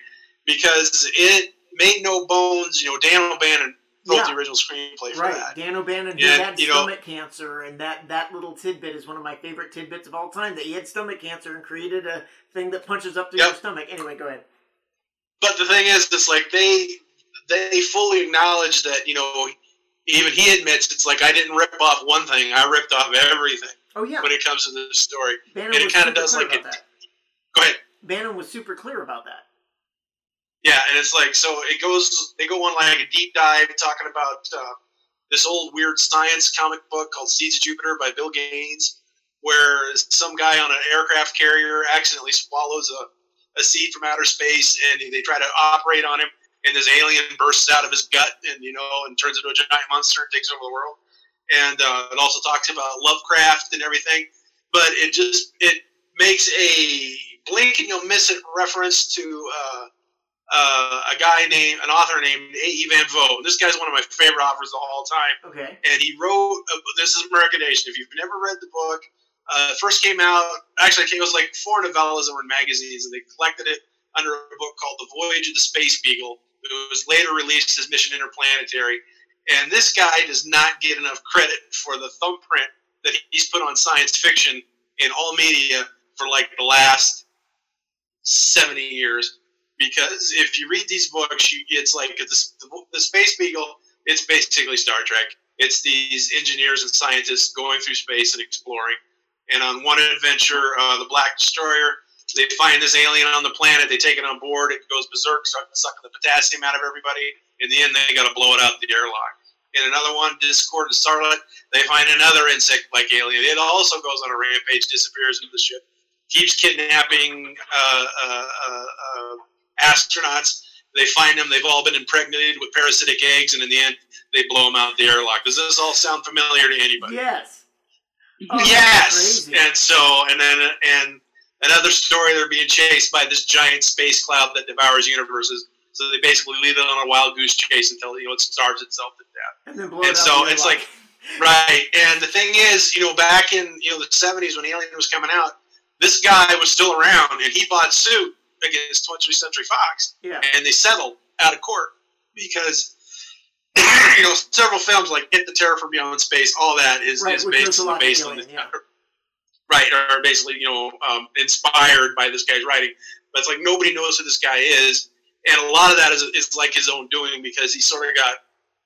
because it made no bones. You know, Dan O'Bannon wrote Yeah. the original screenplay for right. that. Dan O'Bannon, who Yeah, had you know- stomach cancer, and that that little tidbit is one of my favorite tidbits of all time. That he had stomach cancer and created a thing that punches up through Yep. your stomach. Anyway, go ahead. But the thing is, it's like they they fully acknowledge that you know even he admits it's like I didn't rip off one thing, I ripped off everything Oh yeah, when it comes to this story. Bannon and it kinda super does like about it- that. Go ahead. Bannon was super clear about that. Yeah, and it's like so it goes. They go on like a deep dive talking about uh, this old weird science comic book called Seeds of Jupiter by Bill Gaines, where some guy on an aircraft carrier accidentally swallows a, a seed from outer space, and they try to operate on him, and this alien bursts out of his gut, and you know, and turns into a giant monster and takes over the world. And uh, it also talks about Lovecraft and everything, but it just it makes a blink and you'll miss it reference to. Uh, uh, a guy named an author named A.E. Van Vogt. This guy's one of my favorite authors of all time, Okay. and he wrote. Uh, this is American Nation. If you've never read the book, uh, first came out. Actually, it was like four novellas that were in magazines, and they collected it under a book called The Voyage of the Space Beagle. It was later released as Mission Interplanetary. And this guy does not get enough credit for the thumbprint that he's put on science fiction in all media for like the last 70 years because if you read these books, you, it's like the, the Space Beagle. It's basically Star Trek. It's these engineers and scientists going through space and exploring. And on one adventure, uh, the Black Destroyer, they find this alien on the planet. They take it on board. It goes berserk, sucking the potassium out of everybody. In the end, they got to blow it out the airlock. In another one, Discord and Scarlet, they find another insect-like alien. It also goes on a rampage, disappears into the ship, keeps kidnapping uh, uh, uh, uh, astronauts. They find them. They've all been impregnated with parasitic eggs, and in the end, they blow them out the airlock. Does this all sound familiar to anybody? Yes. Oh, yes. And so, and then, and another story, they're being chased by this giant space cloud that devours universes. So they basically lead it on a wild goose chase until you know it starves itself to death. and then blow and it out so the it's airlock. like- Right. And the thing is, you know, back in you know the seventies when Alien was coming out, this guy was still around, and he bought suit against 20th Century Fox, yeah. and they settled out of court because. You know, several films like "It the Terror from Beyond Space," all that is, Right, is basically based on the yeah. right, or basically you know um, inspired by this guy's writing. But it's like nobody knows who this guy is, and a lot of that is, is like his own doing because he sort of got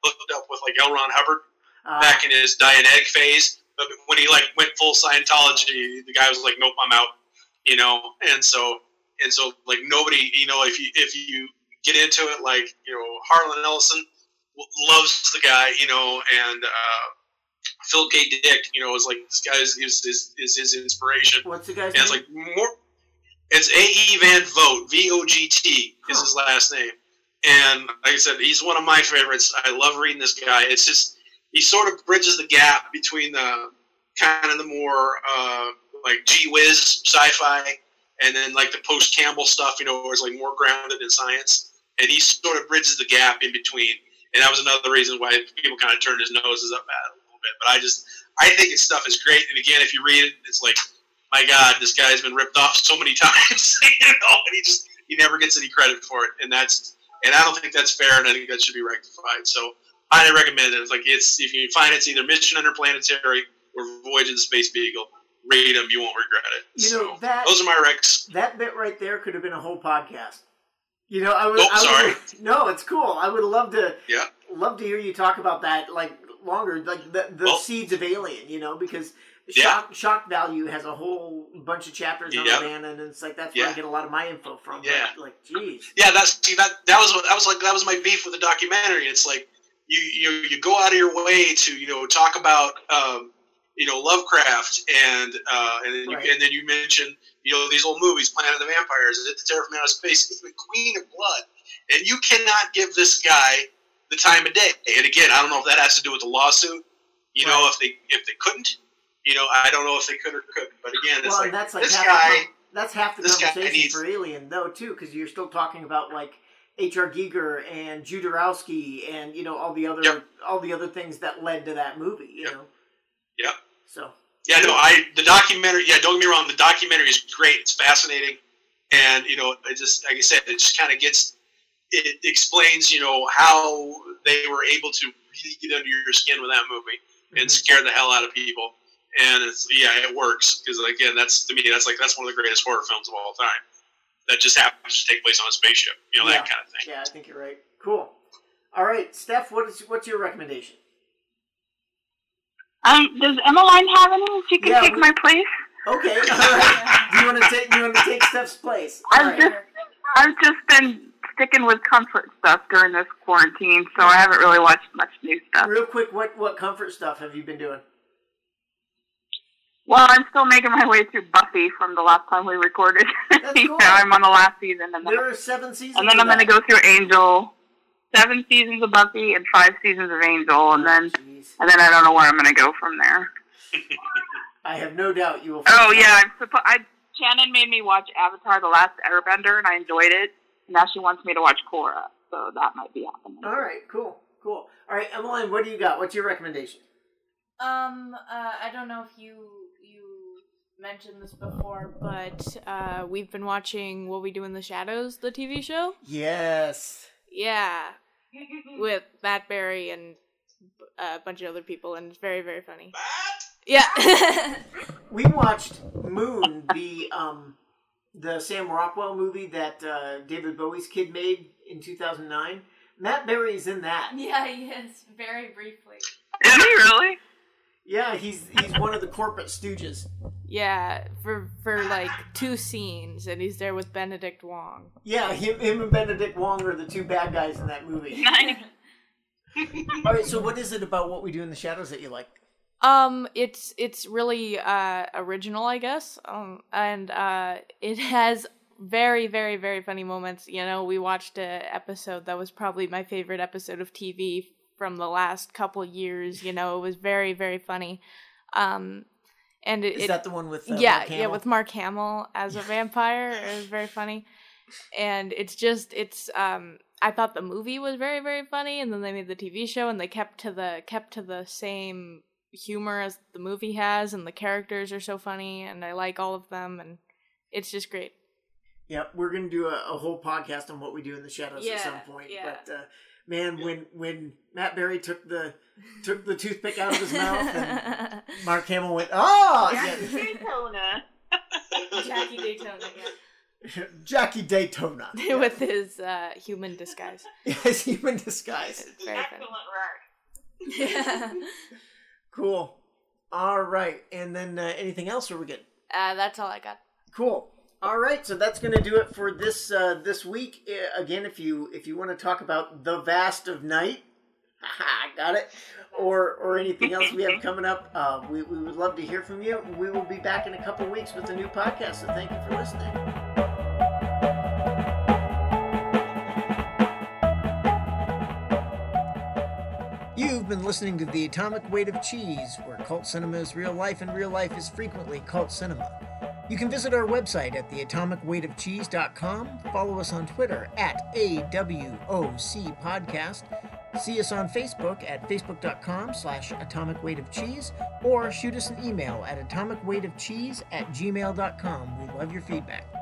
hooked up with like L. Ron Hubbard Uh, back in his Dianetic phase. But when he like went full Scientology, the guy was like, "Nope, I'm out," you know. And so and so like nobody, you know, if you if you get into it, like you know, Harlan Ellison loves the guy, you know, and uh, Phil K. Dick, you know, is like this guy is is, is, is his inspiration. what's the guy's And it's like more. It's A. E. Van Vogt, V O G T is his last name, and like I said, he's one of my favorites. I love reading this guy. It's just he sort of bridges the gap between the kind of the more uh, like gee whiz sci-fi and then like the post Campbell stuff, you know, it's like more grounded in science. And he sort of bridges the gap in between. And that was another reason why people kind of turned his noses up at it a little bit. But I just I think his stuff is great. And again, if you read it, it's like, my God, this guy's been ripped off so many times, you know, and he just he never gets any credit for it. And that's and I don't think that's fair, and I think that should be rectified. So highly recommend it. It's like it's if you find it's either Mission Interplanetary or Voyage of the Space Beagle, read them. You won't regret it. You know, so that- those are my recs. That bit right there could have been a whole podcast. You know, I would. Oh, I sorry. Would, no, it's cool. I would love to. Yeah. Love to hear you talk about that, like longer, like the the Well- seeds of Alien. You know, because Yeah. shock shock value has a whole bunch of chapters on Yep. And it's like that's where I get a lot of my info from. Yeah. But, like, geez. Yeah, that's see that that was that was like that was my beef with the documentary. It's like you you you go out of your way to you know talk about um, you know Lovecraft and uh, and then you, Right. and then you mention you know these old movies, Planet of the Vampires, It the Terror from Outer Space, it's the Queen of Blood, and you cannot give this guy the time of day. And again, I don't know if that has to do with the lawsuit. You know, if they if they couldn't, you know, I don't know if they could or couldn't. But again, it's well, like that's like this guy. the, that's half the conversation needs- for Alien, though, too, because you're still talking about like H.R. Giger and Jodorowsky and you know all the other Yep. all the other things that led to that movie. You Yep. know. Yep. So Yeah, no, I the documentary. Yeah, don't get me wrong. The documentary is great. It's fascinating, and you know, it just like I said, it just kind of gets it explains you know how they were able to really get under your skin with that movie and mhm. scare the hell out of people. And it's yeah, it works because again, that's to me, that's like that's one of the greatest horror films of all time. That just happens to take place on a spaceship, you know, Yeah. that kind of thing. yeah, I think you're right. Cool. All right, Steph, what is what's your recommendation? Um, does Emmeline have any? She can Yeah, take we- my place. Okay. Right. do you want to take you want to take Steph's place? All I've right. just I've just been sticking with comfort stuff during this quarantine, so I haven't really watched much new stuff. Real quick, what what comfort stuff have you been doing? Well, I'm still making my way through Buffy from the last time we recorded. That's cool. know, I'm on the last season, and then, There are seven seasons. and then I'm going to go through Angel, seven seasons of Buffy and five seasons of Angel, and then Jeez. And then I don't know where I'm going to go from there. I have no doubt you will. Oh yeah. I'm suppo- I Shannon made me watch Avatar: The Last Airbender, and I enjoyed it. Now she wants me to watch Korra, so that might be happening. All right. Cool. Cool. All right, Emmeline, what do you got? What's your recommendation? Um, uh, I don't know if you you mentioned this before, But uh, we've been watching What We Do in the Shadows, the TV show. Yes. Yeah, with Matt Berry and a bunch of other people, and it's very, very funny. Yeah. We watched Moon, the um, the Sam Rockwell movie that uh, David Bowie's kid made in 2009. Matt Berry's in that. yeah, he is very briefly. Is he really? Yeah, he's he's one of the corporate stooges. yeah, for for like two scenes, and he's there with Benedict Wong. Yeah, him, him and Benedict Wong are the two bad guys in that movie. Nice. All right, so what is it about what we do in the shadows that you like? Um, it's it's really uh original, I guess. Um, and uh, it has very, very, very funny moments. You know, we watched a episode that was probably my favorite episode of TV from the last couple years. You know, it was very, very funny. Um, and it, Is it that the one with uh, yeah, yeah, with Mark Hamill as a vampire. it was very funny, and it's just it's. Um, I thought the movie was very very funny, and then they made the TV show, and they kept to the kept to the same humor as the movie has, and the characters are so funny, and I like all of them, and it's just great. Yeah, we're gonna do a, a whole podcast on what we do in the shadows at some point. yeah. But uh, man, when when Matt Berry took the took the toothpick out of his mouth, and Mark Hamill went, "Oh, yeah. Daytona. Jackie Daytona. Yeah. Jackie Daytona with his uh, human disguise. Yes, human disguise. It's very funny. Excellent work. Cool. All right, and then uh, anything else, or we good? uh, that's all I got. Cool. All right, so that's going to do it for this uh, this week. Uh, again, if you if you want to talk about the vast of night, I got it, or or anything else we have coming up, uh, we we would love to hear from you. We will be back in a couple weeks with a new podcast. So thank you for listening. You've been listening to The Atomic Weight of Cheese, where cult cinema is real life and real life is frequently cult cinema. You can visit our website at theatomicweightofcheese.com, follow us on Twitter at AWOC Podcast, see us on Facebook at facebook.com slash atomicweightofcheese, or shoot us an email at atomicweightofcheese at gmail.com. We love your feedback.